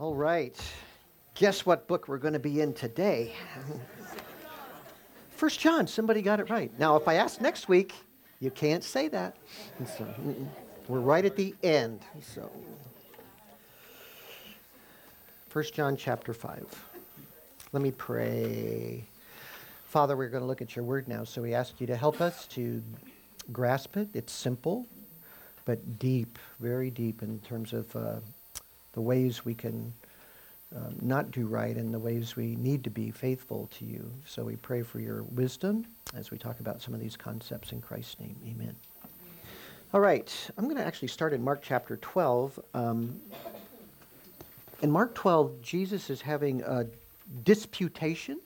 All right. Guess what book we're going to be in today? First John. Somebody got it right. Now, if I ask next week, you can't say that. So, we're right at the end. So, First John chapter 5. Let me pray. Father, we're going to look at your word now, so we ask you to help us to grasp it. It's simple, but deep, very deep in terms of uh, the ways we can um, not do right and the ways we need to be faithful to you. So we pray for your wisdom as we talk about some of these concepts in Christ's name. Amen. All right, I'm going to actually start in Mark chapter 12. Um, in Mark 12, Jesus is having a disputation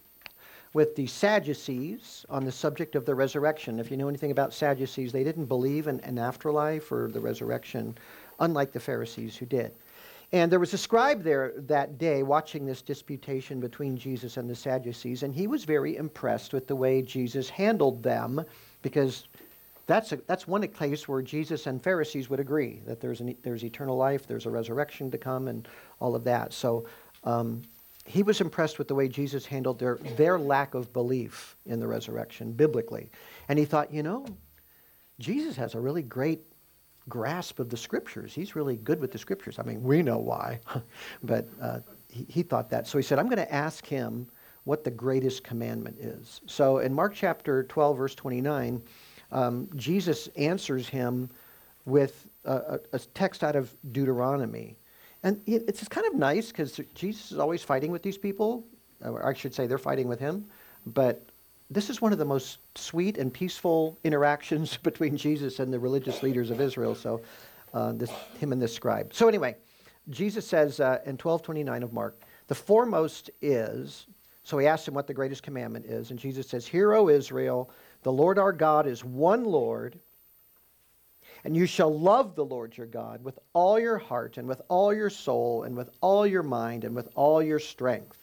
with the Sadducees on the subject of the resurrection. If you know anything about Sadducees, they didn't believe in an afterlife or the resurrection, unlike the Pharisees who did. And there was a scribe there that day watching this disputation between Jesus and the Sadducees, and he was very impressed with the way Jesus handled them because that's, a, that's one place where Jesus and Pharisees would agree that there's, an, there's eternal life, there's a resurrection to come, and all of that. So um, he was impressed with the way Jesus handled their, their lack of belief in the resurrection biblically. And he thought, you know, Jesus has a really great grasp of the scriptures. He's really good with the scriptures. I mean, we know why, but uh, he, he thought that. So he said, I'm going to ask him what the greatest commandment is. So in Mark chapter 12, verse 29, um, Jesus answers him with a, a, text out of Deuteronomy. And it's kind of nice because Jesus is always fighting with these people. I should say, they're fighting with him. But this is one of the most sweet and peaceful interactions between Jesus and the religious leaders of Israel. So, uh, this, him and this scribe. So, anyway, Jesus says uh, in 1229 of Mark, the foremost is, so he asks him what the greatest commandment is. And Jesus says, Hear, O Israel, the Lord our God is one Lord. And you shall love the Lord your God with all your heart and with all your soul and with all your mind and with all your strength.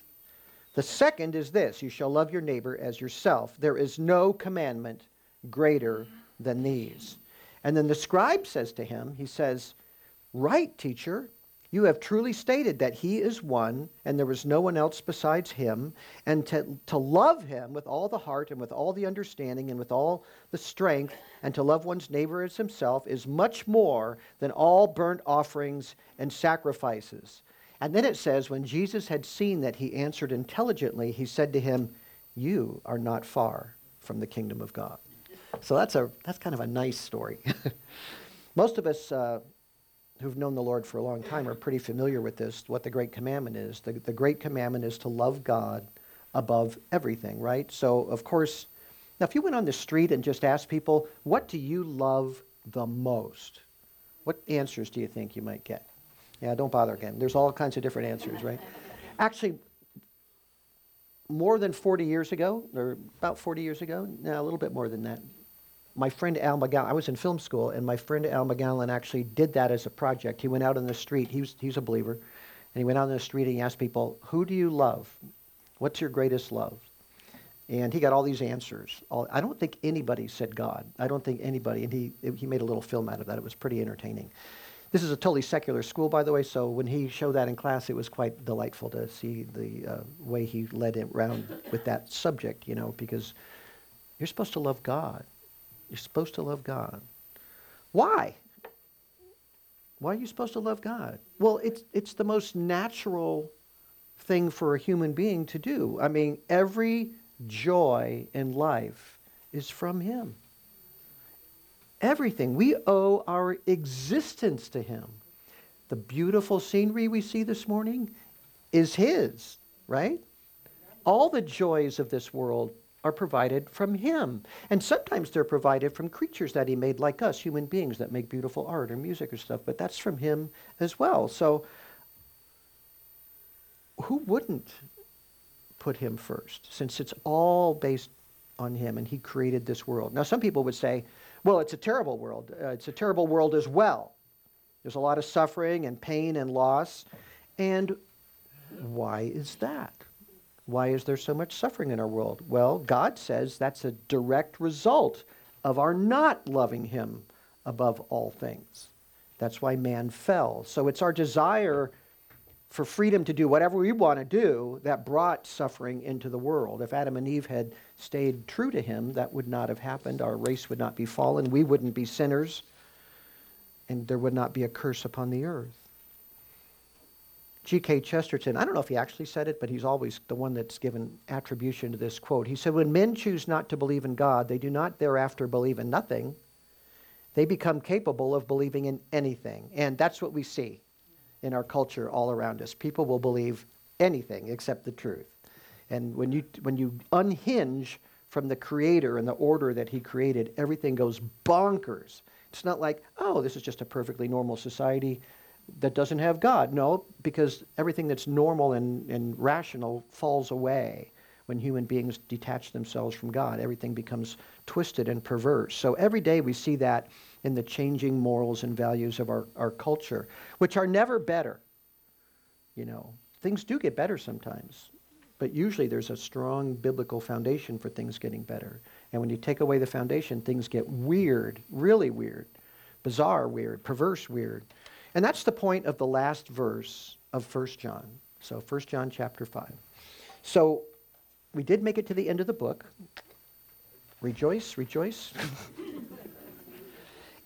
The second is this you shall love your neighbor as yourself. There is no commandment greater than these. And then the scribe says to him, He says, Right, teacher, you have truly stated that he is one and there is no one else besides him, and to, to love him with all the heart and with all the understanding and with all the strength, and to love one's neighbor as himself is much more than all burnt offerings and sacrifices. And then it says, when Jesus had seen that he answered intelligently, he said to him, You are not far from the kingdom of God. So that's, a, that's kind of a nice story. Most of us uh, who've known the Lord for a long time are pretty familiar with this, what the Great Commandment is. The, the Great Commandment is to love God above everything, right? So, of course, now if you went on the street and just asked people, What do you love the most? What answers do you think you might get? Yeah, don't bother again. There's all kinds of different answers, right? Actually, more than 40 years ago, or about 40 years ago, no, a little bit more than that, my friend Al McGowan, I was in film school, and my friend Al McGowan actually did that as a project. He went out in the street, he was, he's a believer, and he went out in the street and he asked people, Who do you love? What's your greatest love? And he got all these answers. All, I don't think anybody said God. I don't think anybody, and he, he made a little film out of that. It was pretty entertaining. This is a totally secular school, by the way, so when he showed that in class, it was quite delightful to see the uh, way he led it around with that subject, you know, because you're supposed to love God. You're supposed to love God. Why? Why are you supposed to love God? Well, it's, it's the most natural thing for a human being to do. I mean, every joy in life is from Him. Everything. We owe our existence to Him. The beautiful scenery we see this morning is His, right? All the joys of this world are provided from Him. And sometimes they're provided from creatures that He made, like us, human beings that make beautiful art or music or stuff, but that's from Him as well. So, who wouldn't put Him first, since it's all based on Him and He created this world? Now, some people would say, well, it's a terrible world. Uh, it's a terrible world as well. There's a lot of suffering and pain and loss. And why is that? Why is there so much suffering in our world? Well, God says that's a direct result of our not loving Him above all things. That's why man fell. So it's our desire for freedom to do whatever we want to do, that brought suffering into the world. If Adam and Eve had stayed true to him, that would not have happened. Our race would not be fallen. We wouldn't be sinners. And there would not be a curse upon the earth. G.K. Chesterton, I don't know if he actually said it, but he's always the one that's given attribution to this quote. He said, When men choose not to believe in God, they do not thereafter believe in nothing. They become capable of believing in anything. And that's what we see in our culture all around us. People will believe anything except the truth. And when you, when you unhinge from the Creator and the order that He created, everything goes bonkers. It's not like, oh, this is just a perfectly normal society that doesn't have God. No, because everything that's normal and, and rational falls away when human beings detach themselves from God. Everything becomes twisted and perverse. So every day we see that in the changing morals and values of our, our culture, which are never better. You know, things do get better sometimes, but usually there's a strong biblical foundation for things getting better. And when you take away the foundation, things get weird, really weird, bizarre weird, perverse weird. And that's the point of the last verse of 1 John. So 1 John chapter 5. So we did make it to the end of the book. Rejoice, rejoice.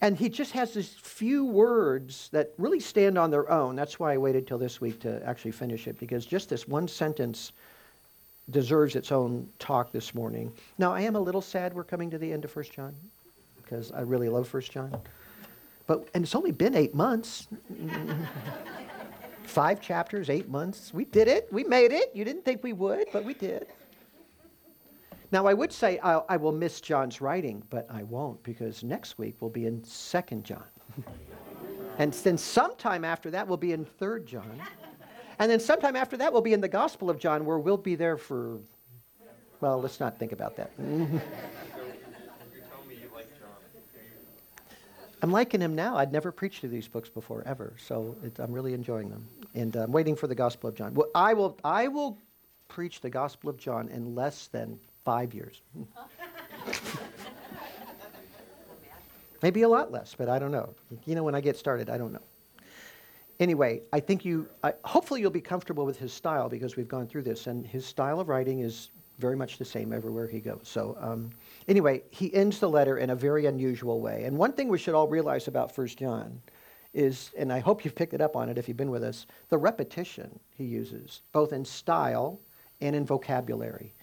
And he just has these few words that really stand on their own. That's why I waited till this week to actually finish it, because just this one sentence deserves its own talk this morning. Now, I am a little sad we're coming to the end of 1 John, because I really love 1 John. But, and it's only been eight months. Five chapters, eight months. We did it. We made it. You didn't think we would, but we did. Now, I would say I, I will miss John's writing, but I won't because next week we'll be in 2nd John. and then sometime after that we'll be in 3rd John. And then sometime after that we'll be in the Gospel of John where we'll be there for, well, let's not think about that. I'm liking him now. I'd never preached to these books before, ever. So it, I'm really enjoying them. And I'm waiting for the Gospel of John. Well, I will, I will preach the Gospel of John in less than Five years. Maybe a lot less, but I don't know. You know, when I get started, I don't know. Anyway, I think you, I, hopefully, you'll be comfortable with his style because we've gone through this, and his style of writing is very much the same everywhere he goes. So, um, anyway, he ends the letter in a very unusual way. And one thing we should all realize about First John is, and I hope you've picked it up on it if you've been with us, the repetition he uses, both in style and in vocabulary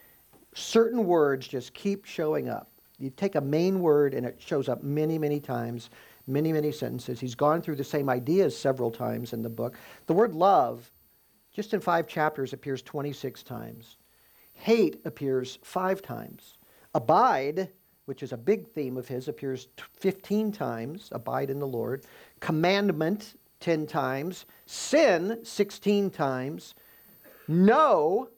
certain words just keep showing up. You take a main word and it shows up many, many times, many, many sentences. He's gone through the same ideas several times in the book. The word love, just in five chapters, appears 26 times. Hate appears five times. Abide, which is a big theme of his, appears 15 times. Abide in the Lord. Commandment, 10 times. Sin, 16 times. No,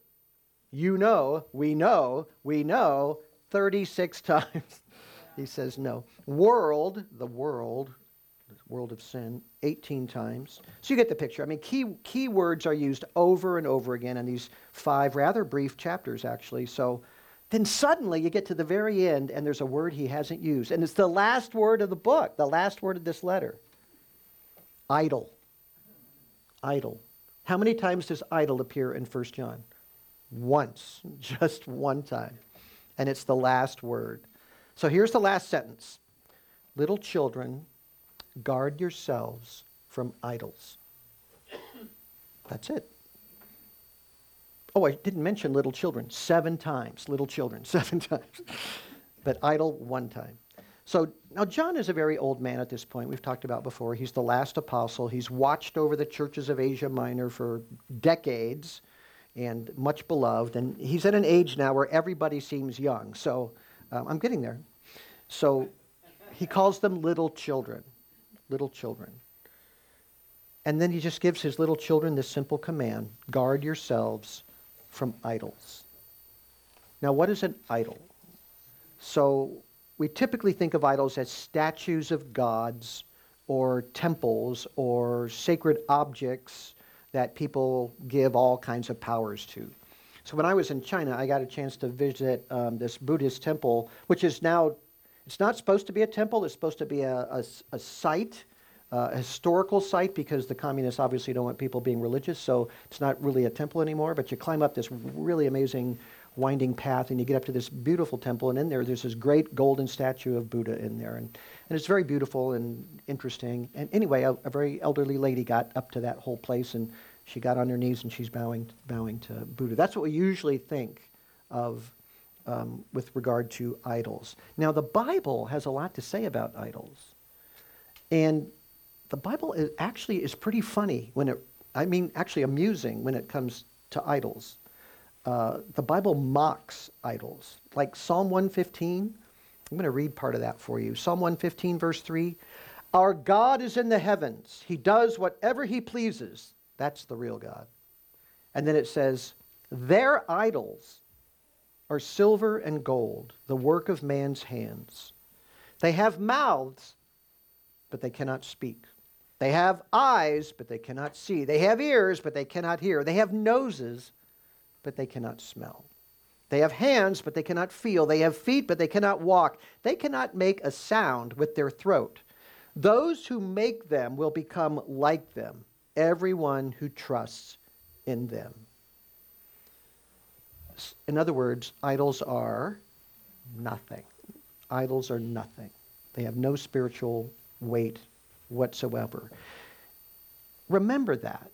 you know, we know, we know 36 times. he says no. World, the world, world of sin, 18 times. So you get the picture. I mean, key, key words are used over and over again in these five rather brief chapters, actually. So then suddenly you get to the very end and there's a word he hasn't used. And it's the last word of the book, the last word of this letter idol. Idol. How many times does idol appear in 1 John? Once, just one time. And it's the last word. So here's the last sentence Little children, guard yourselves from idols. That's it. Oh, I didn't mention little children. Seven times. Little children, seven times. but idol, one time. So now John is a very old man at this point. We've talked about before. He's the last apostle. He's watched over the churches of Asia Minor for decades and much beloved. And he's at an age now where everybody seems young. So um, I'm getting there. So he calls them little children. Little children. And then he just gives his little children this simple command guard yourselves from idols. Now, what is an idol? So we typically think of idols as statues of gods or temples or sacred objects that people give all kinds of powers to. So when I was in China, I got a chance to visit um, this Buddhist temple, which is now, it's not supposed to be a temple, it's supposed to be a, a, a site uh, a historical site because the communists obviously don't want people being religious, so it's not really a temple anymore. But you climb up this really amazing winding path and you get up to this beautiful temple, and in there, there's this great golden statue of Buddha in there. And, and it's very beautiful and interesting. And anyway, a, a very elderly lady got up to that whole place and she got on her knees and she's bowing, bowing to Buddha. That's what we usually think of um, with regard to idols. Now, the Bible has a lot to say about idols. And the Bible is, actually is pretty funny when it, I mean, actually amusing when it comes to idols. Uh, the Bible mocks idols. Like Psalm 115, I'm going to read part of that for you. Psalm 115, verse 3 Our God is in the heavens, He does whatever He pleases. That's the real God. And then it says, Their idols are silver and gold, the work of man's hands. They have mouths, but they cannot speak. They have eyes, but they cannot see. They have ears, but they cannot hear. They have noses, but they cannot smell. They have hands, but they cannot feel. They have feet, but they cannot walk. They cannot make a sound with their throat. Those who make them will become like them, everyone who trusts in them. In other words, idols are nothing. Idols are nothing. They have no spiritual weight whatsoever. Remember that.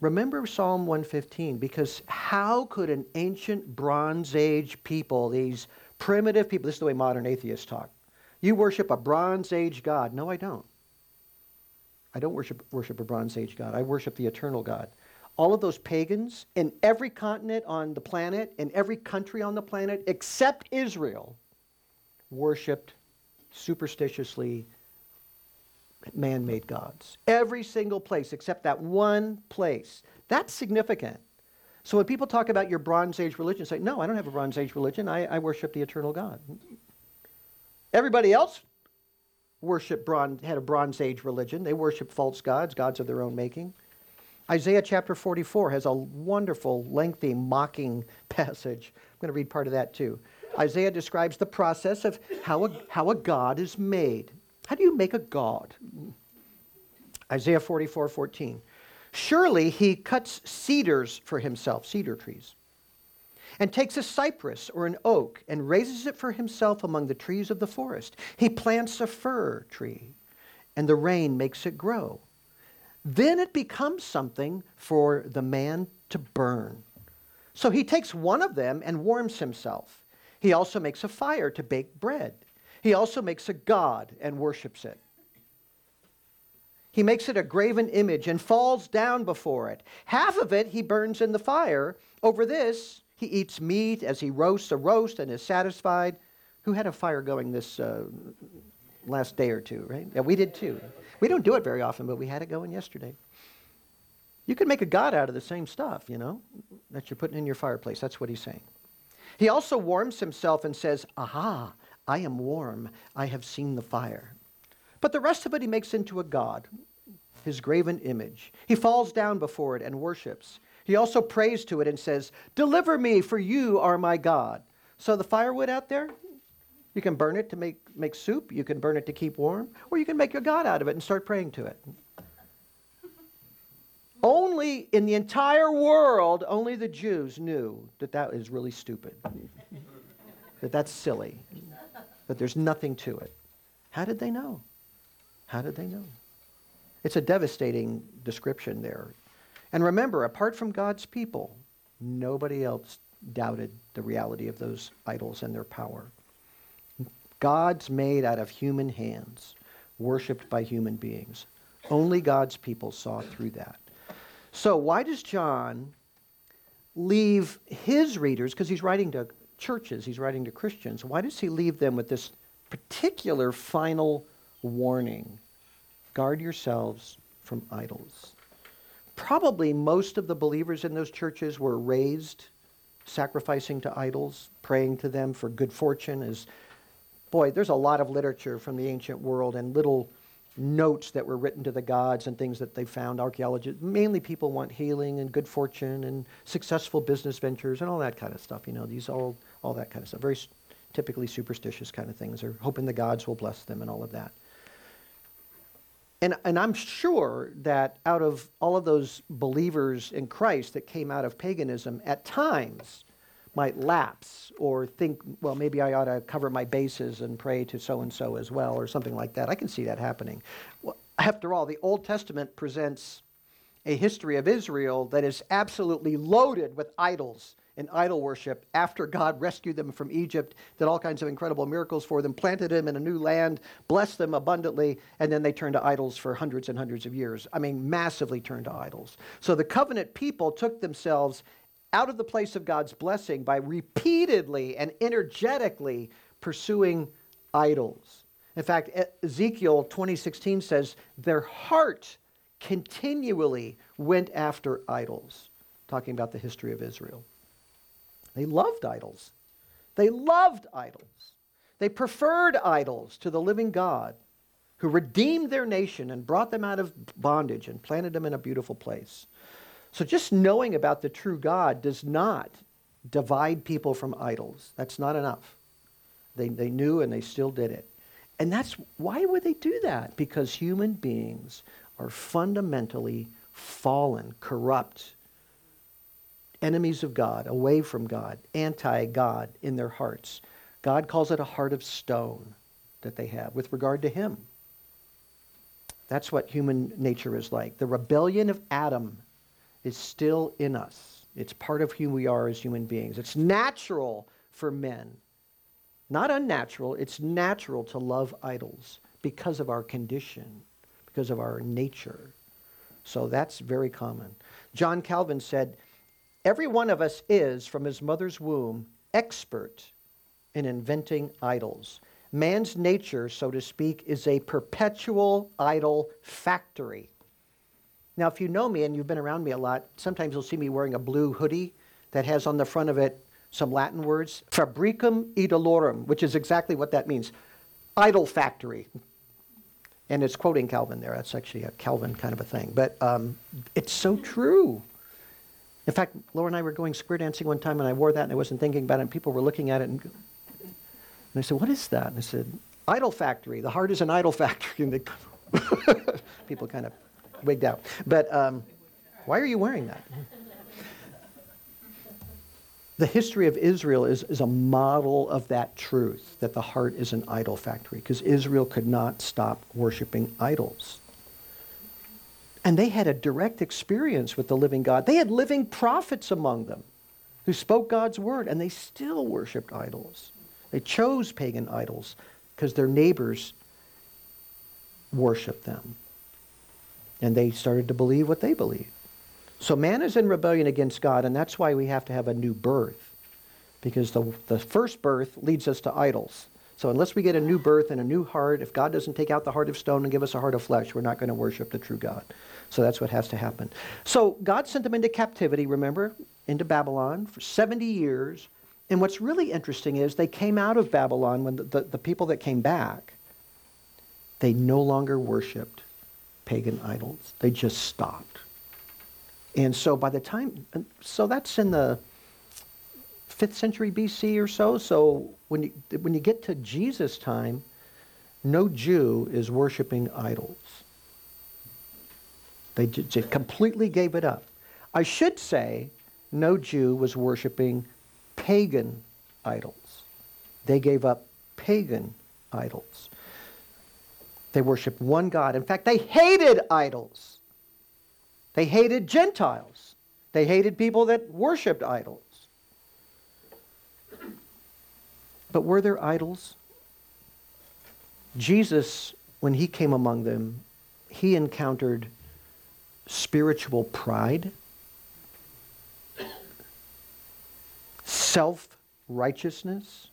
Remember Psalm 115 because how could an ancient Bronze Age people, these primitive people, this is the way modern atheists talk. You worship a Bronze Age God. No, I don't. I don't worship, worship a Bronze Age God. I worship the eternal God all of those pagans in every continent on the planet, in every country on the planet, except Israel, worshiped superstitiously man made gods. Every single place except that one place. That's significant. So when people talk about your Bronze Age religion, say, no, I don't have a Bronze Age religion. I, I worship the eternal God. Everybody else worship bronze, had a Bronze Age religion. They worship false gods, gods of their own making. Isaiah chapter 44 has a wonderful, lengthy, mocking passage. I'm going to read part of that too. Isaiah describes the process of how a, how a God is made. How do you make a God? Isaiah 44 14. Surely he cuts cedars for himself, cedar trees, and takes a cypress or an oak and raises it for himself among the trees of the forest. He plants a fir tree, and the rain makes it grow then it becomes something for the man to burn. So he takes one of them and warms himself. He also makes a fire to bake bread. He also makes a god and worships it. He makes it a graven image and falls down before it. Half of it he burns in the fire. Over this, he eats meat as he roasts a roast and is satisfied. Who had a fire going this uh, last day or two, right? Yeah, we did too. We don't do it very often, but we had it going yesterday. You can make a god out of the same stuff, you know, that you're putting in your fireplace. That's what he's saying. He also warms himself and says, Aha, I am warm. I have seen the fire. But the rest of it he makes into a god, his graven image. He falls down before it and worships. He also prays to it and says, Deliver me, for you are my God. So the firewood out there, you can burn it to make, make soup, you can burn it to keep warm, or you can make a God out of it and start praying to it. only in the entire world, only the Jews knew that that is really stupid, that that's silly, that there's nothing to it. How did they know? How did they know? It's a devastating description there. And remember, apart from God's people, nobody else doubted the reality of those idols and their power. Gods made out of human hands, worshiped by human beings. Only God's people saw through that. So, why does John leave his readers, because he's writing to churches, he's writing to Christians, why does he leave them with this particular final warning? Guard yourselves from idols. Probably most of the believers in those churches were raised sacrificing to idols, praying to them for good fortune as boy, there's a lot of literature from the ancient world and little notes that were written to the gods and things that they found archaeologists mainly people want healing and good fortune and successful business ventures and all that kind of stuff you know these all all that kind of stuff very typically superstitious kind of things or hoping the gods will bless them and all of that And, and I'm sure that out of all of those believers in Christ that came out of paganism, at times might lapse or think, well, maybe I ought to cover my bases and pray to so and so as well, or something like that. I can see that happening. Well, after all, the Old Testament presents a history of Israel that is absolutely loaded with idols and idol worship after God rescued them from Egypt, did all kinds of incredible miracles for them, planted them in a new land, blessed them abundantly, and then they turned to idols for hundreds and hundreds of years. I mean, massively turned to idols. So the covenant people took themselves out of the place of God's blessing by repeatedly and energetically pursuing idols. In fact, Ezekiel 2016 says their heart continually went after idols, talking about the history of Israel. They loved idols. They loved idols. They preferred idols to the living God who redeemed their nation and brought them out of bondage and planted them in a beautiful place. So just knowing about the true God does not divide people from idols. That's not enough. They, they knew and they still did it. And that's why would they do that? Because human beings are fundamentally fallen, corrupt, enemies of God, away from God, anti God in their hearts. God calls it a heart of stone that they have with regard to Him. That's what human nature is like. The rebellion of Adam is still in us, it's part of who we are as human beings. It's natural for men, not unnatural, it's natural to love idols because of our condition, because of our nature. So that's very common. John Calvin said, Every one of us is, from his mother's womb, expert in inventing idols. Man's nature, so to speak, is a perpetual idol factory. Now, if you know me and you've been around me a lot, sometimes you'll see me wearing a blue hoodie that has on the front of it some Latin words, fabricum idolorum, which is exactly what that means idol factory. And it's quoting Calvin there. That's actually a Calvin kind of a thing. But um, it's so true. In fact, Laura and I were going square dancing one time, and I wore that, and I wasn't thinking about it, and people were looking at it, and, and I said, "What is that?" And I said, "Idol factory. The heart is an idol factory." And they, people kind of wigged out. But um, why are you wearing that? The history of Israel is, is a model of that truth that the heart is an idol factory because Israel could not stop worshiping idols. And they had a direct experience with the living God. They had living prophets among them who spoke God's word, and they still worshiped idols. They chose pagan idols because their neighbors worshiped them. And they started to believe what they believed. So man is in rebellion against God, and that's why we have to have a new birth. Because the, the first birth leads us to idols. So unless we get a new birth and a new heart, if God doesn't take out the heart of stone and give us a heart of flesh, we're not going to worship the true God. So that's what has to happen. So God sent them into captivity, remember, into Babylon for 70 years. And what's really interesting is they came out of Babylon when the, the, the people that came back, they no longer worshiped pagan idols. They just stopped. And so by the time, so that's in the 5th century BC or so. So when you, when you get to Jesus' time, no Jew is worshiping idols. They just completely gave it up. I should say, no Jew was worshiping pagan idols. They gave up pagan idols. They worshiped one God. In fact, they hated idols. They hated Gentiles. They hated people that worshiped idols. But were there idols? Jesus, when he came among them, he encountered spiritual pride, self righteousness,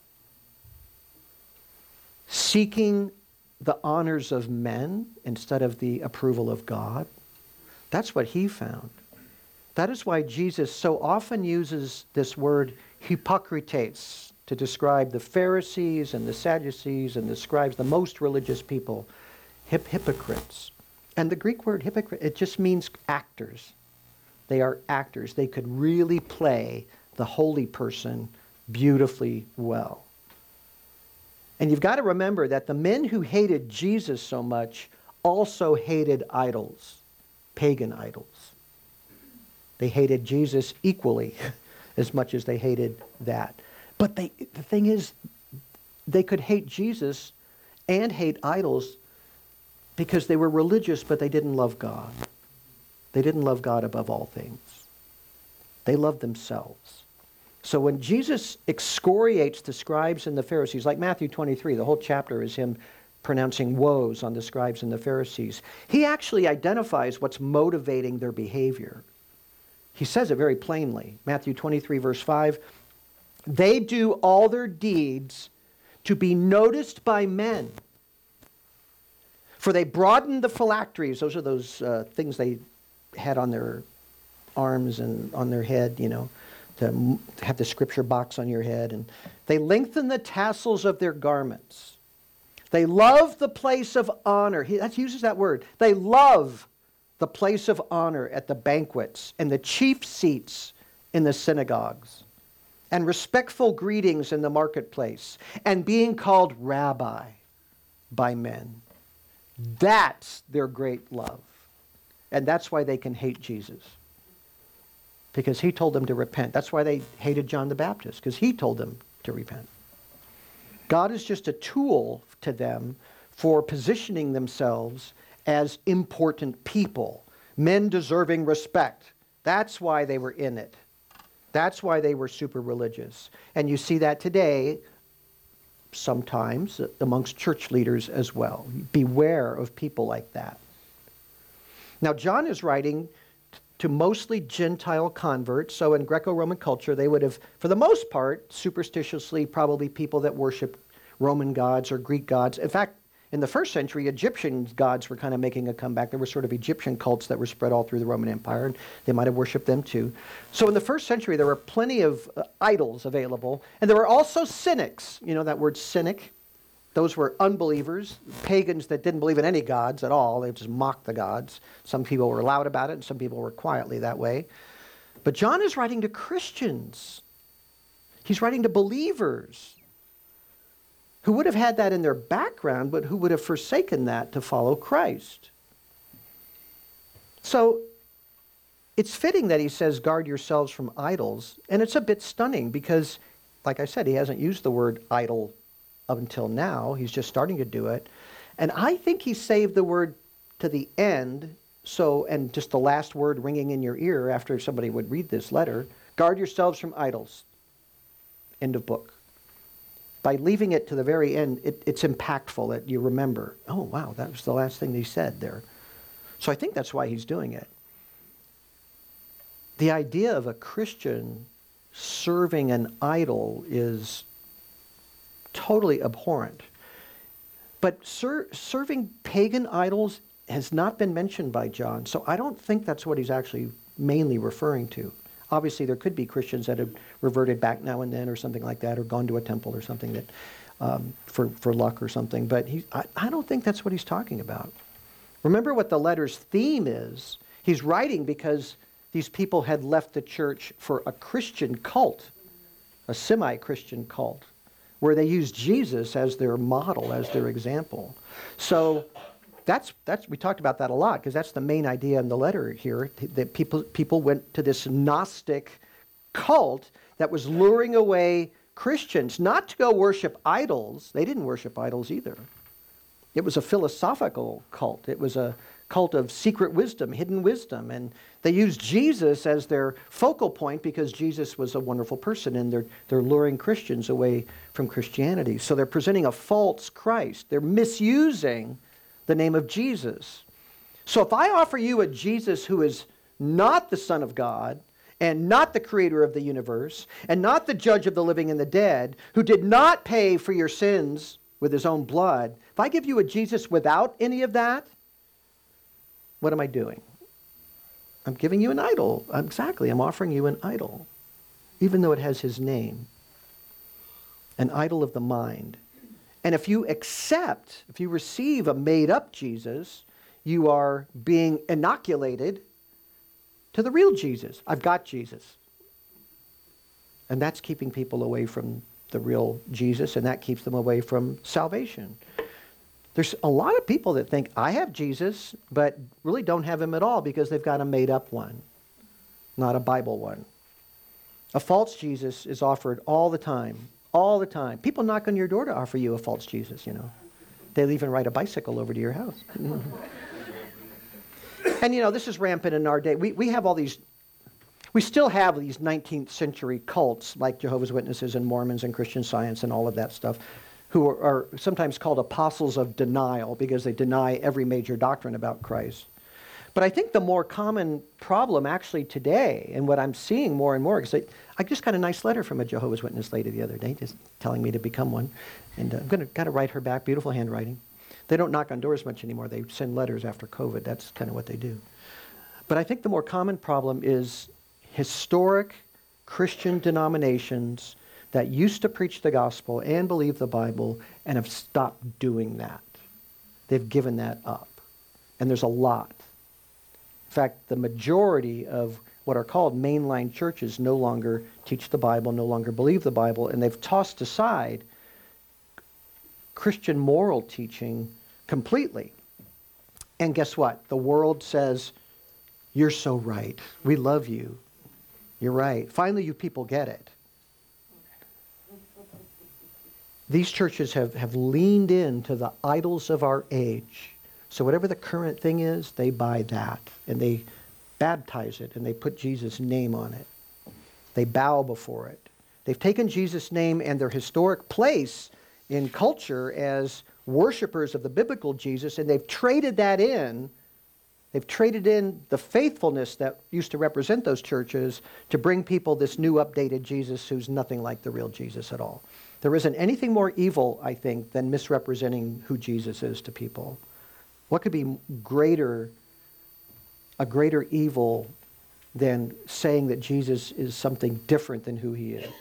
seeking the honors of men instead of the approval of God. That's what he found. That is why Jesus so often uses this word hypocrites to describe the Pharisees and the Sadducees and the scribes, the most religious people, hip- hypocrites. And the Greek word hypocrite, it just means actors. They are actors. They could really play the holy person beautifully well. And you've got to remember that the men who hated Jesus so much also hated idols, pagan idols. They hated Jesus equally as much as they hated that. But they, the thing is, they could hate Jesus and hate idols because they were religious, but they didn't love God. They didn't love God above all things. They loved themselves. So when Jesus excoriates the scribes and the Pharisees, like Matthew 23, the whole chapter is him pronouncing woes on the scribes and the Pharisees, he actually identifies what's motivating their behavior. He says it very plainly. Matthew 23, verse 5 They do all their deeds to be noticed by men. For they broaden the phylacteries, those are those uh, things they had on their arms and on their head, you know, to have the scripture box on your head. And they lengthen the tassels of their garments. They love the place of honor. He that uses that word. They love the place of honor at the banquets and the chief seats in the synagogues and respectful greetings in the marketplace and being called rabbi by men. That's their great love. And that's why they can hate Jesus. Because he told them to repent. That's why they hated John the Baptist, because he told them to repent. God is just a tool to them for positioning themselves as important people, men deserving respect. That's why they were in it. That's why they were super religious. And you see that today sometimes amongst church leaders as well. Beware of people like that. Now, John is writing to mostly Gentile converts. So, in Greco Roman culture, they would have, for the most part, superstitiously, probably people that worship Roman gods or Greek gods. In fact, in the first century, Egyptian gods were kind of making a comeback. There were sort of Egyptian cults that were spread all through the Roman Empire, and they might have worshipped them too. So in the first century, there were plenty of uh, idols available, and there were also cynics. You know that word cynic? Those were unbelievers, pagans that didn't believe in any gods at all. They just mocked the gods. Some people were loud about it, and some people were quietly that way. But John is writing to Christians. He's writing to believers who would have had that in their background, but who would have forsaken that to follow Christ. So it's fitting that he says, guard yourselves from idols. And it's a bit stunning because, like I said, he hasn't used the word idol up until now. He's just starting to do it. And I think he saved the word to the end. So, and just the last word ringing in your ear after somebody would read this letter guard yourselves from idols. End of book by leaving it to the very end, it, it's impactful that you remember, oh, wow, that was the last thing he said there. So I think that's why he's doing it. The idea of a Christian serving an idol is totally abhorrent. But ser- serving pagan idols has not been mentioned by John, so I don't think that's what he's actually mainly referring to. Obviously, there could be Christians that have reverted back now and then or something like that, or gone to a temple or something that um, for, for luck or something. But he, I, I don't think that's what he's talking about. Remember what the letter's theme is. He's writing because these people had left the church for a Christian cult, a semi Christian cult, where they used Jesus as their model, as their example. So that's, that's, we talked about that a lot because that's the main idea in the letter here that people, people went to this Gnostic cult that was luring away Christians not to go worship idols. They didn't worship idols either. It was a philosophical cult. It was a cult of secret wisdom, hidden wisdom. And they used Jesus as their focal point because Jesus was a wonderful person and they're, they're luring Christians away from Christianity. So they're presenting a false Christ. They're misusing the name of Jesus. So if I offer you a Jesus who is not the Son of God, and not the creator of the universe, and not the judge of the living and the dead, who did not pay for your sins with his own blood, if I give you a Jesus without any of that, what am I doing? I'm giving you an idol. Exactly, I'm offering you an idol, even though it has his name. An idol of the mind. And if you accept, if you receive a made up Jesus, you are being inoculated to the real Jesus. I've got Jesus. And that's keeping people away from the real Jesus, and that keeps them away from salvation. There's a lot of people that think, I have Jesus, but really don't have him at all because they've got a made up one, not a Bible one. A false Jesus is offered all the time, all the time. People knock on your door to offer you a false Jesus, you know. They'll even ride a bicycle over to your house. and, you know, this is rampant in our day. We, we have all these, we still have these 19th century cults like Jehovah's Witnesses and Mormons and Christian Science and all of that stuff who are, are sometimes called apostles of denial because they deny every major doctrine about Christ. But I think the more common problem actually today, and what I'm seeing more and more, because I, I, just got a nice letter from a Jehovah's Witness lady the other day, just telling me to become one, and uh, I'm kind of write her back. Beautiful handwriting. They don't knock on doors much anymore. They send letters after COVID. That's kind of what they do. But I think the more common problem is historic Christian denominations that used to preach the gospel and believe the Bible and have stopped doing that. They've given that up. And there's a lot. Fact, the majority of what are called mainline churches no longer teach the Bible, no longer believe the Bible, and they've tossed aside Christian moral teaching completely. And guess what? The world says, You're so right. We love you. You're right. Finally, you people get it. These churches have, have leaned into the idols of our age. So whatever the current thing is, they buy that and they baptize it and they put Jesus' name on it. They bow before it. They've taken Jesus' name and their historic place in culture as worshipers of the biblical Jesus and they've traded that in. They've traded in the faithfulness that used to represent those churches to bring people this new updated Jesus who's nothing like the real Jesus at all. There isn't anything more evil, I think, than misrepresenting who Jesus is to people. What could be greater, a greater evil than saying that Jesus is something different than who he is?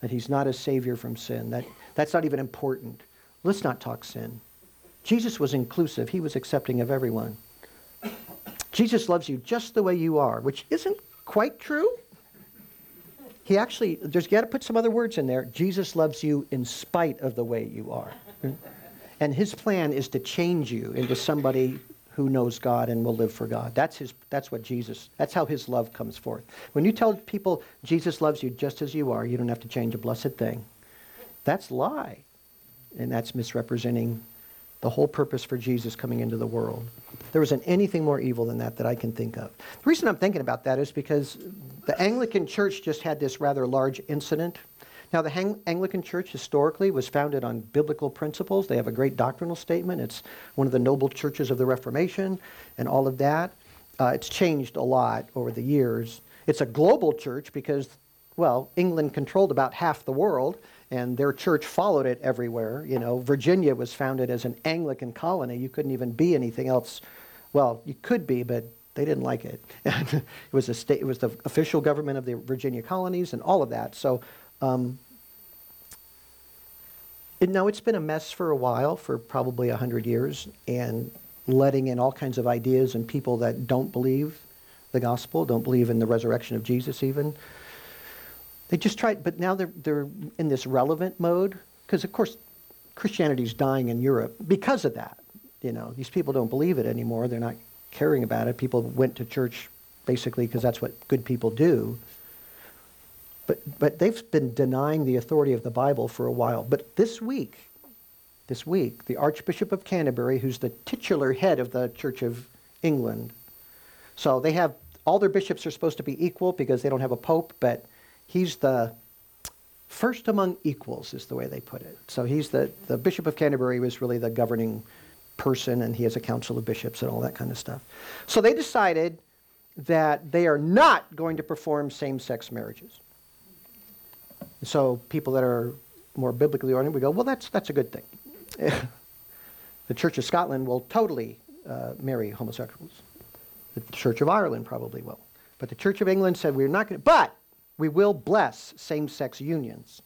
That he's not a savior from sin. That, that's not even important. Let's not talk sin. Jesus was inclusive, he was accepting of everyone. Jesus loves you just the way you are, which isn't quite true. He actually, there's got to put some other words in there. Jesus loves you in spite of the way you are. And his plan is to change you into somebody who knows God and will live for God. That's his that's what Jesus that's how his love comes forth. When you tell people Jesus loves you just as you are, you don't have to change a blessed thing. That's lie. And that's misrepresenting the whole purpose for Jesus coming into the world. There isn't anything more evil than that that I can think of. The reason I'm thinking about that is because the Anglican Church just had this rather large incident. Now, the Hang- Anglican Church historically was founded on biblical principles. They have a great doctrinal statement. It's one of the noble churches of the Reformation and all of that. Uh, it's changed a lot over the years. It's a global church because, well, England controlled about half the world, and their church followed it everywhere. You know, Virginia was founded as an Anglican colony. You couldn't even be anything else. Well, you could be, but they didn't like it. it was a state. It was the official government of the Virginia colonies and all of that. So, um, it's been a mess for a while, for probably a hundred years, and letting in all kinds of ideas and people that don't believe the gospel, don't believe in the resurrection of Jesus, even. They just tried, but now they're, they're in this relevant mode because, of course, Christianity is dying in Europe because of that. You know, these people don't believe it anymore. They're not caring about it. People went to church basically because that's what good people do. But, but they've been denying the authority of the Bible for a while. But this week, this week, the Archbishop of Canterbury, who's the titular head of the Church of England, so they have all their bishops are supposed to be equal because they don't have a pope, but he's the first among equals, is the way they put it. So he's the, the Bishop of Canterbury was really the governing person, and he has a council of bishops and all that kind of stuff. So they decided that they are not going to perform same sex marriages. So people that are more biblically oriented, we go, well, that's, that's a good thing. the Church of Scotland will totally uh, marry homosexuals. The Church of Ireland probably will. But the Church of England said we're not going to. But we will bless same sex unions.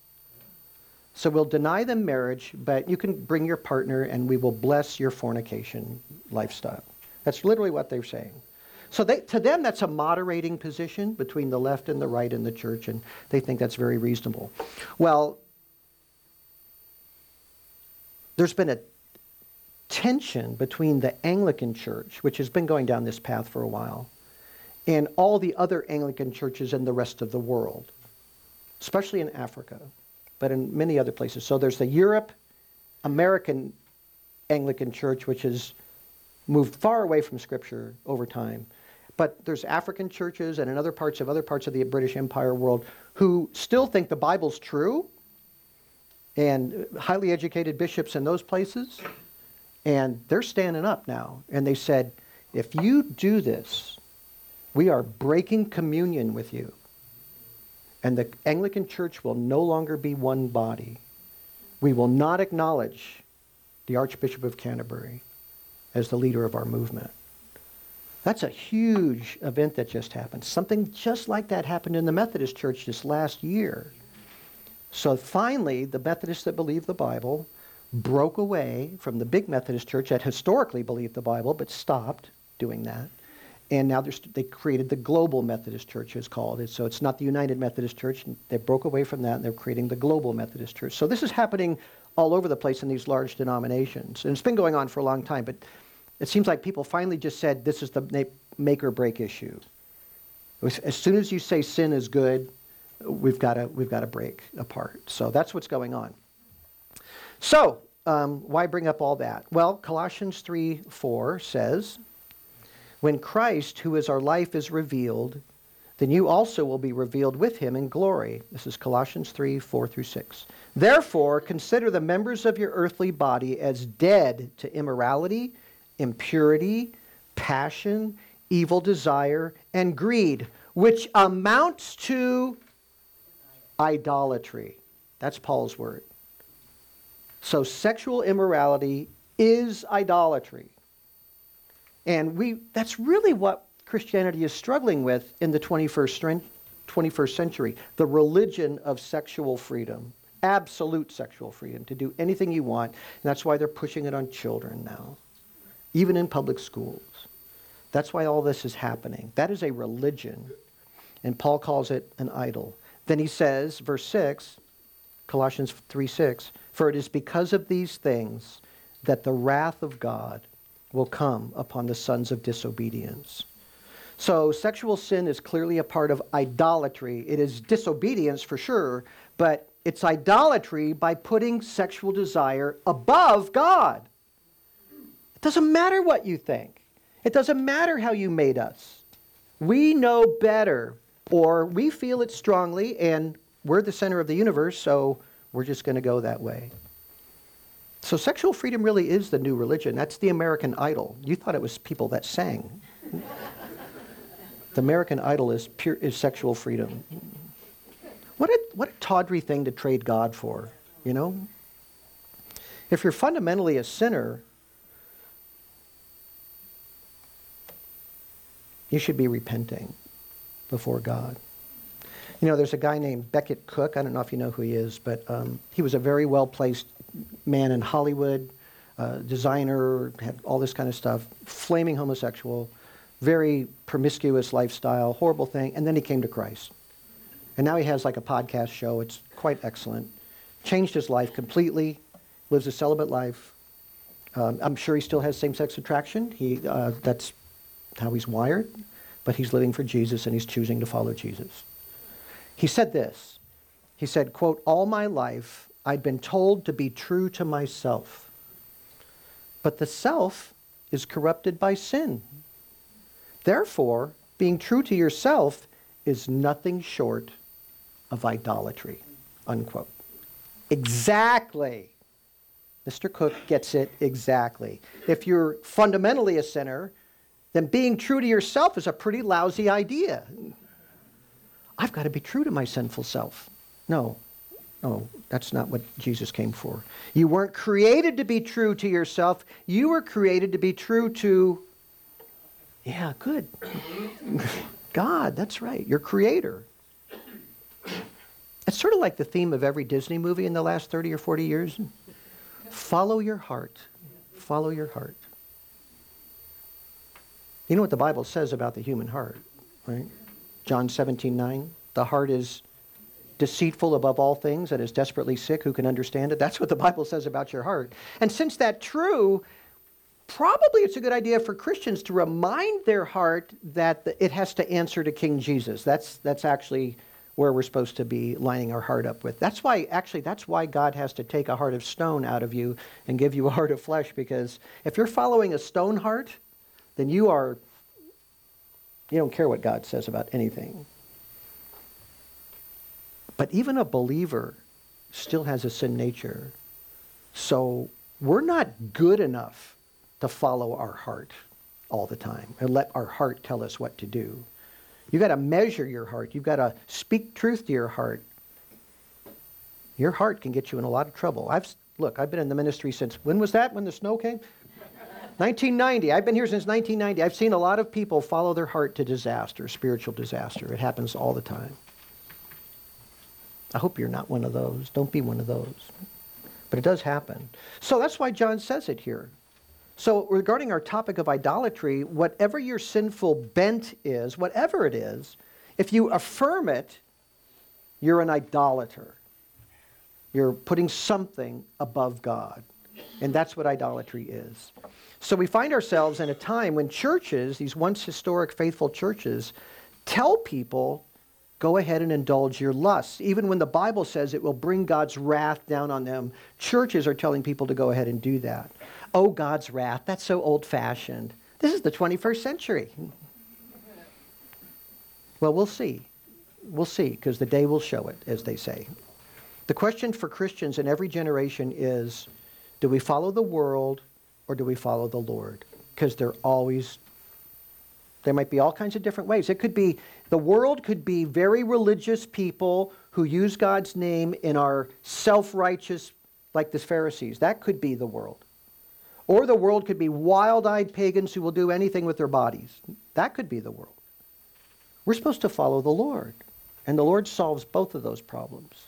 So we'll deny them marriage, but you can bring your partner and we will bless your fornication lifestyle. That's literally what they're saying. So they, to them, that's a moderating position between the left and the right in the church, and they think that's very reasonable. Well, there's been a tension between the Anglican Church, which has been going down this path for a while, and all the other Anglican churches in the rest of the world, especially in Africa, but in many other places. So there's the Europe American Anglican Church, which has moved far away from Scripture over time. But there's African churches and in other parts of other parts of the British Empire world who still think the Bible's true, and highly educated bishops in those places, and they're standing up now. And they said, if you do this, we are breaking communion with you. And the Anglican Church will no longer be one body. We will not acknowledge the Archbishop of Canterbury as the leader of our movement. That's a huge event that just happened. Something just like that happened in the Methodist Church this last year. So finally, the Methodists that believe the Bible broke away from the big Methodist Church that historically believed the Bible but stopped doing that. And now they created the Global Methodist Church, it's called. It. So it's not the United Methodist Church. They broke away from that and they're creating the Global Methodist Church. So this is happening all over the place in these large denominations. And it's been going on for a long time, but it seems like people finally just said this is the make or break issue. As soon as you say sin is good, we've got to we've got to break apart. So that's what's going on. So um, why bring up all that? Well, Colossians 3 4 says, When Christ, who is our life, is revealed, then you also will be revealed with him in glory. This is Colossians 3 4 through 6. Therefore, consider the members of your earthly body as dead to immorality impurity, passion, evil desire, and greed, which amounts to idolatry. That's Paul's word. So sexual immorality is idolatry. And we that's really what Christianity is struggling with in the 21st, 21st century, the religion of sexual freedom, absolute sexual freedom to do anything you want. And that's why they're pushing it on children now even in public schools. That's why all this is happening. That is a religion, and Paul calls it an idol. Then he says, verse 6, Colossians 3 6, for it is because of these things that the wrath of God will come upon the sons of disobedience. So, sexual sin is clearly a part of idolatry. It is disobedience for sure, but it's idolatry by putting sexual desire above God. It doesn't matter what you think. It doesn't matter how you made us. We know better, or we feel it strongly, and we're the center of the universe, so we're just going to go that way. So sexual freedom really is the new religion. That's the American Idol. You thought it was people that sang. the American Idol is pure is sexual freedom. What a what a tawdry thing to trade God for, you know? If you're fundamentally a sinner, You should be repenting before God. You know, there's a guy named Becket Cook. I don't know if you know who he is, but um, he was a very well placed man in Hollywood, uh, designer, had all this kind of stuff, flaming homosexual, very promiscuous lifestyle, horrible thing. And then he came to Christ. And now he has like a podcast show. It's quite excellent. Changed his life completely, lives a celibate life. Um, I'm sure he still has same sex attraction. He, uh, that's how he's wired, but he's living for Jesus and he's choosing to follow Jesus. He said this. He said, quote, all my life I'd been told to be true to myself. But the self is corrupted by sin. Therefore, being true to yourself is nothing short of idolatry. Unquote. Exactly. Mr. Cook gets it exactly. If you're fundamentally a sinner, then being true to yourself is a pretty lousy idea. I've got to be true to my sinful self. No, no, that's not what Jesus came for. You weren't created to be true to yourself, you were created to be true to, yeah, good. God, that's right, your creator. It's sort of like the theme of every Disney movie in the last 30 or 40 years. Follow your heart. Follow your heart. You know what the Bible says about the human heart, right? John 17, 9. The heart is deceitful above all things and is desperately sick. Who can understand it? That's what the Bible says about your heart. And since that's true, probably it's a good idea for Christians to remind their heart that it has to answer to King Jesus. That's, that's actually where we're supposed to be lining our heart up with. That's why, actually, that's why God has to take a heart of stone out of you and give you a heart of flesh, because if you're following a stone heart, then you are, you don't care what God says about anything. But even a believer still has a sin nature. So we're not good enough to follow our heart all the time and let our heart tell us what to do. You've got to measure your heart. You've got to speak truth to your heart. Your heart can get you in a lot of trouble. I've look, I've been in the ministry since when was that when the snow came? 1990. I've been here since 1990. I've seen a lot of people follow their heart to disaster, spiritual disaster. It happens all the time. I hope you're not one of those. Don't be one of those. But it does happen. So that's why John says it here. So, regarding our topic of idolatry, whatever your sinful bent is, whatever it is, if you affirm it, you're an idolater. You're putting something above God. And that's what idolatry is. So, we find ourselves in a time when churches, these once historic faithful churches, tell people go ahead and indulge your lusts. Even when the Bible says it will bring God's wrath down on them, churches are telling people to go ahead and do that. Oh, God's wrath, that's so old fashioned. This is the 21st century. Well, we'll see. We'll see, because the day will show it, as they say. The question for Christians in every generation is do we follow the world or do we follow the Lord? Because they're always, there might be all kinds of different ways. It could be, the world could be very religious people who use God's name in our self righteous, like the Pharisees. That could be the world. Or the world could be wild eyed pagans who will do anything with their bodies. That could be the world. We're supposed to follow the Lord, and the Lord solves both of those problems.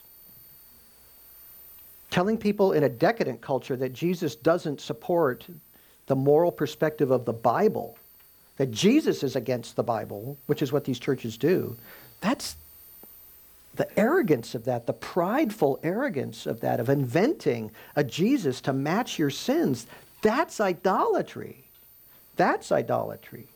Telling people in a decadent culture that Jesus doesn't support the moral perspective of the Bible, that Jesus is against the Bible, which is what these churches do, that's the arrogance of that, the prideful arrogance of that, of inventing a Jesus to match your sins. That's idolatry. That's idolatry.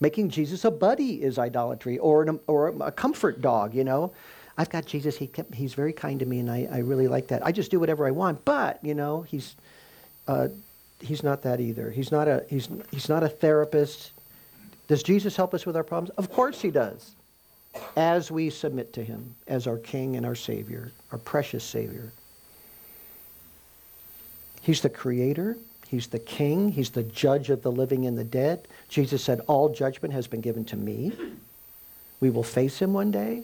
Making Jesus a buddy is idolatry, or, an, or a comfort dog, you know. I've got Jesus, he kept, he's very kind to me, and I, I really like that. I just do whatever I want, but, you know, he's, uh, he's not that either. He's not, a, he's, he's not a therapist. Does Jesus help us with our problems? Of course he does, as we submit to him as our King and our Savior, our precious Savior. He's the creator. He's the king. He's the judge of the living and the dead. Jesus said, All judgment has been given to me. We will face him one day.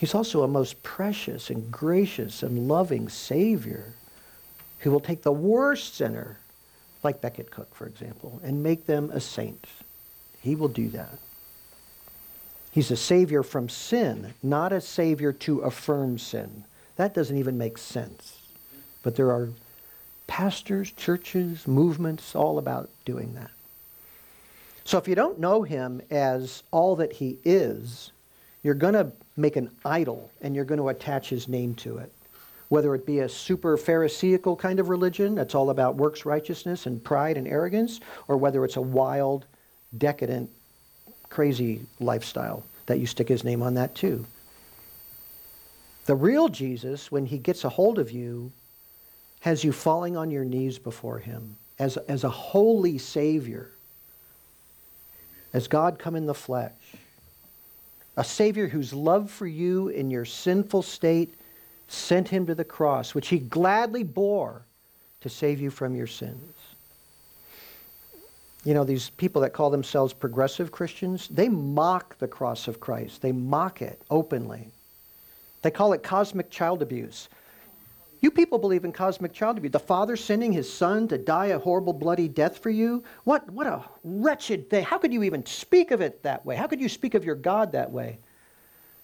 He's also a most precious and gracious and loving Savior who will take the worst sinner, like Becket Cook, for example, and make them a saint. He will do that. He's a Savior from sin, not a Savior to affirm sin. That doesn't even make sense. But there are pastors, churches, movements all about doing that. So if you don't know him as all that he is, you're going to make an idol and you're going to attach his name to it. Whether it be a super Pharisaical kind of religion that's all about works righteousness and pride and arrogance, or whether it's a wild, decadent, crazy lifestyle that you stick his name on that too. The real Jesus, when he gets a hold of you, has you falling on your knees before him as, as a holy Savior, as God come in the flesh. A Savior whose love for you in your sinful state sent him to the cross, which he gladly bore to save you from your sins. You know, these people that call themselves progressive Christians, they mock the cross of Christ. They mock it openly. They call it cosmic child abuse. You people believe in cosmic child abuse. The father sending his son to die a horrible, bloody death for you? What, what a wretched thing. How could you even speak of it that way? How could you speak of your God that way?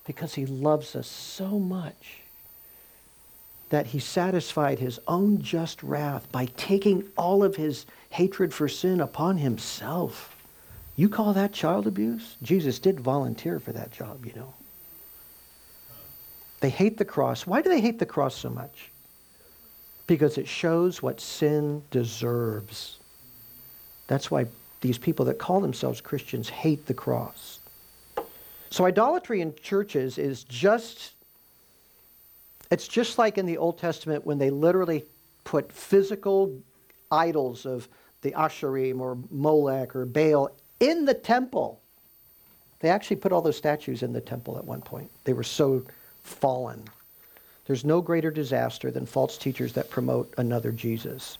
Because he loves us so much that he satisfied his own just wrath by taking all of his hatred for sin upon himself. You call that child abuse? Jesus did volunteer for that job, you know. They hate the cross. Why do they hate the cross so much? Because it shows what sin deserves. That's why these people that call themselves Christians hate the cross. So idolatry in churches is just it's just like in the Old Testament when they literally put physical idols of the Asherim or Molech or Baal in the temple. They actually put all those statues in the temple at one point. They were so fallen. There's no greater disaster than false teachers that promote another Jesus.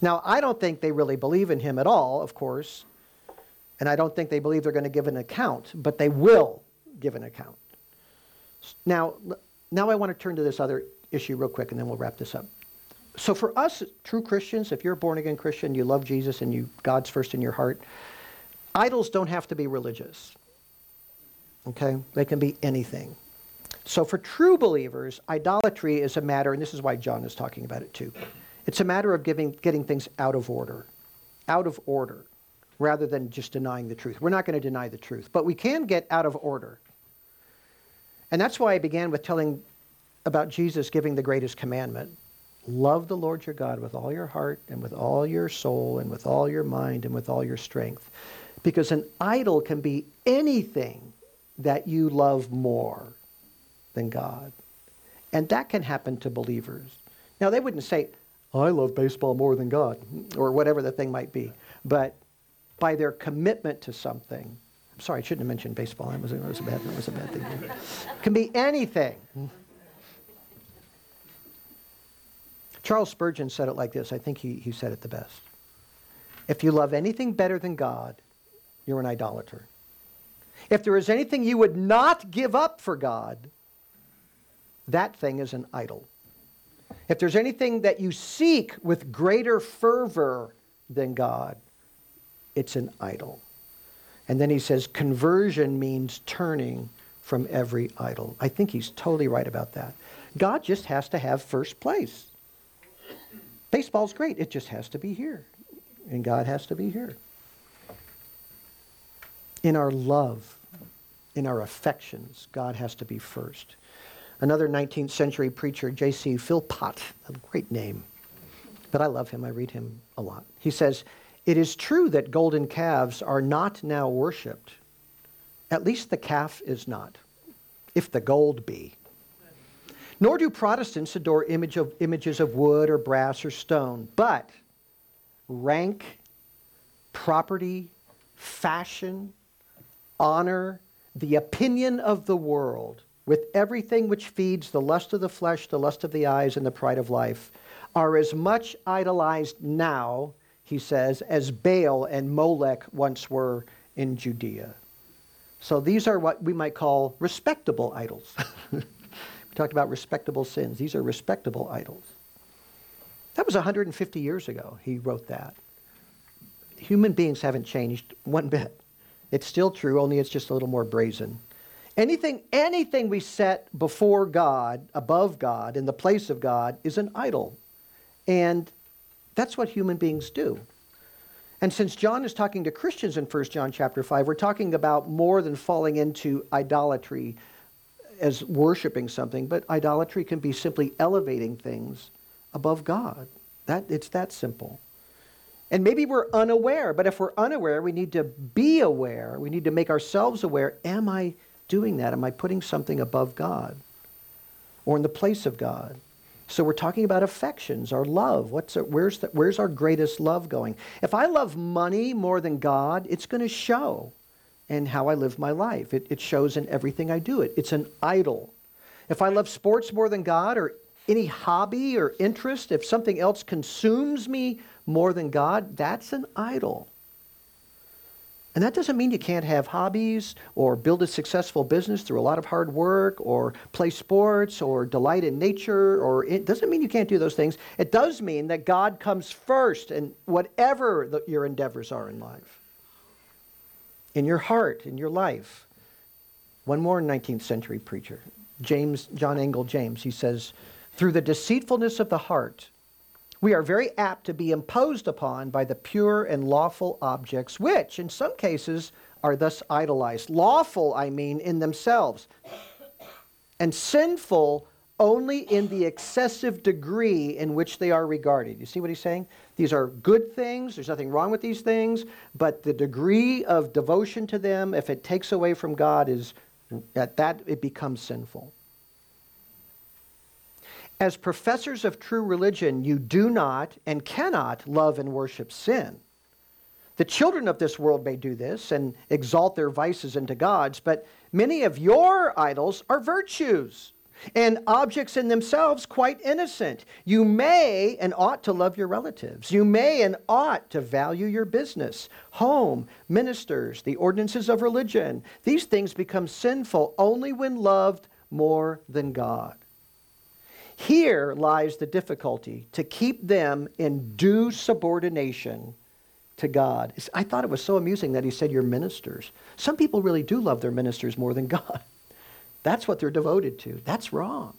Now, I don't think they really believe in him at all, of course, and I don't think they believe they're going to give an account, but they will give an account. Now, now I want to turn to this other issue real quick, and then we'll wrap this up. So for us, true Christians, if you're a born-again Christian, you love Jesus and you God's first in your heart, idols don't have to be religious. Okay? They can be anything. So for true believers, idolatry is a matter, and this is why John is talking about it too. It's a matter of giving, getting things out of order, out of order, rather than just denying the truth. We're not going to deny the truth, but we can get out of order. And that's why I began with telling about Jesus giving the greatest commandment. Love the Lord your God with all your heart and with all your soul and with all your mind and with all your strength. Because an idol can be anything that you love more than God. And that can happen to believers. Now, they wouldn't say, I love baseball more than God, or whatever the thing might be. But by their commitment to something, I'm sorry, I shouldn't have mentioned baseball. That was, that was, a, bad, that was a bad thing. Can be anything. Charles Spurgeon said it like this. I think he, he said it the best. If you love anything better than God, you're an idolater. If there is anything you would not give up for God, that thing is an idol. If there's anything that you seek with greater fervor than God, it's an idol. And then he says conversion means turning from every idol. I think he's totally right about that. God just has to have first place. Baseball's great, it just has to be here. And God has to be here. In our love, in our affections, God has to be first. Another 19th century preacher, J.C. Philpot, a great name, but I love him. I read him a lot. He says, It is true that golden calves are not now worshipped. At least the calf is not, if the gold be. Nor do Protestants adore image of, images of wood or brass or stone, but rank, property, fashion, honor, the opinion of the world with everything which feeds the lust of the flesh, the lust of the eyes, and the pride of life, are as much idolized now, he says, as Baal and Molech once were in Judea. So these are what we might call respectable idols. we talked about respectable sins. These are respectable idols. That was 150 years ago, he wrote that. Human beings haven't changed one bit. It's still true, only it's just a little more brazen. Anything, anything we set before God, above God, in the place of God, is an idol. And that's what human beings do. And since John is talking to Christians in 1 John chapter 5, we're talking about more than falling into idolatry as worshiping something, but idolatry can be simply elevating things above God. That, it's that simple. And maybe we're unaware, but if we're unaware, we need to be aware. We need to make ourselves aware. Am I doing that? Am I putting something above God or in the place of God? So we're talking about affections, our love. What's our, where's, the, where's our greatest love going? If I love money more than God, it's going to show in how I live my life. It, it shows in everything I do. It, it's an idol. If I love sports more than God or any hobby or interest, if something else consumes me more than God, that's an idol. And that doesn't mean you can't have hobbies or build a successful business through a lot of hard work or play sports or delight in nature or it doesn't mean you can't do those things. It does mean that God comes first in whatever the, your endeavors are in life. In your heart, in your life. One more 19th century preacher, James John Angell James, he says, through the deceitfulness of the heart, we are very apt to be imposed upon by the pure and lawful objects, which, in some cases, are thus idolized. Lawful, I mean, in themselves, and sinful only in the excessive degree in which they are regarded. You see what he's saying? These are good things, there's nothing wrong with these things, but the degree of devotion to them, if it takes away from God, is at that it becomes sinful. As professors of true religion, you do not and cannot love and worship sin. The children of this world may do this and exalt their vices into gods, but many of your idols are virtues and objects in themselves quite innocent. You may and ought to love your relatives. You may and ought to value your business, home, ministers, the ordinances of religion. These things become sinful only when loved more than God. Here lies the difficulty to keep them in due subordination to God. I thought it was so amusing that he said, Your ministers. Some people really do love their ministers more than God. That's what they're devoted to. That's wrong.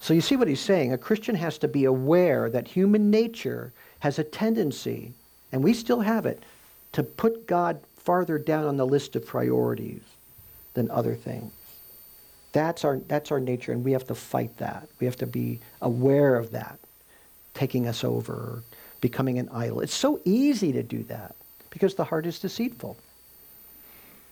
So you see what he's saying? A Christian has to be aware that human nature has a tendency, and we still have it, to put God farther down on the list of priorities than other things. That's our, that's our nature, and we have to fight that. We have to be aware of that, taking us over, becoming an idol. It's so easy to do that because the heart is deceitful.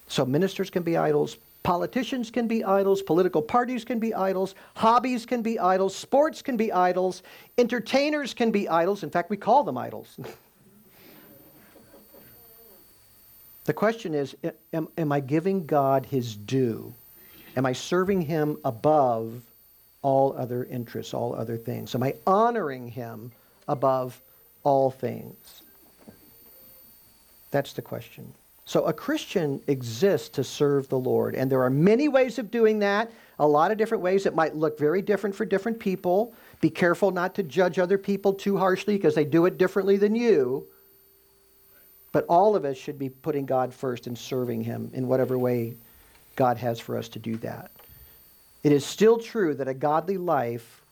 So ministers can be idols, politicians can be idols, political parties can be idols, hobbies can be idols, sports can be idols, entertainers can be idols. In fact, we call them idols. the question is am, am I giving God his due? Am I serving him above all other interests, all other things? Am I honoring him above all things? That's the question. So a Christian exists to serve the Lord, and there are many ways of doing that, a lot of different ways. It might look very different for different people. Be careful not to judge other people too harshly because they do it differently than you. But all of us should be putting God first and serving Him in whatever way God has for us to do that. It is still true that a godly life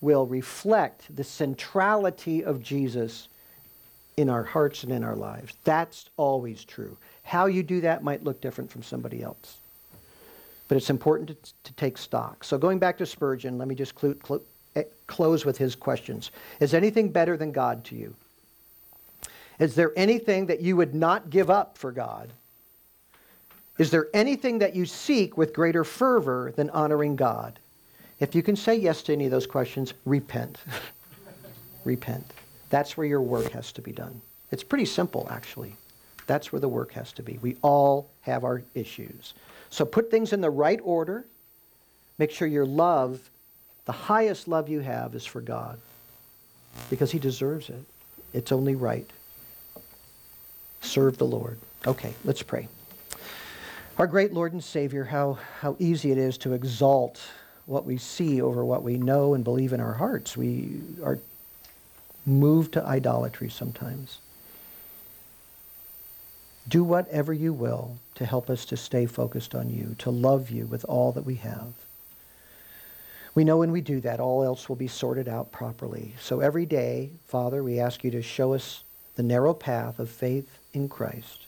will reflect the centrality of Jesus in our hearts and in our lives. That's always true. How you do that might look different from somebody else. But it's important to, to take stock. So, going back to Spurgeon, let me just cl- cl- eh, close with his questions. Is anything better than God to you? Is there anything that you would not give up for God? Is there anything that you seek with greater fervor than honoring God? If you can say yes to any of those questions, repent. repent. That's where your work has to be done. It's pretty simple, actually. That's where the work has to be. We all have our issues. So put things in the right order. Make sure your love, the highest love you have, is for God because He deserves it. It's only right. Serve the Lord. Okay, let's pray. Our great Lord and Savior, how, how easy it is to exalt what we see over what we know and believe in our hearts. We are moved to idolatry sometimes. Do whatever you will to help us to stay focused on you, to love you with all that we have. We know when we do that, all else will be sorted out properly. So every day, Father, we ask you to show us the narrow path of faith in Christ,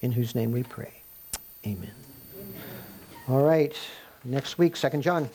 in whose name we pray. Amen. All right. Next week, 2nd John.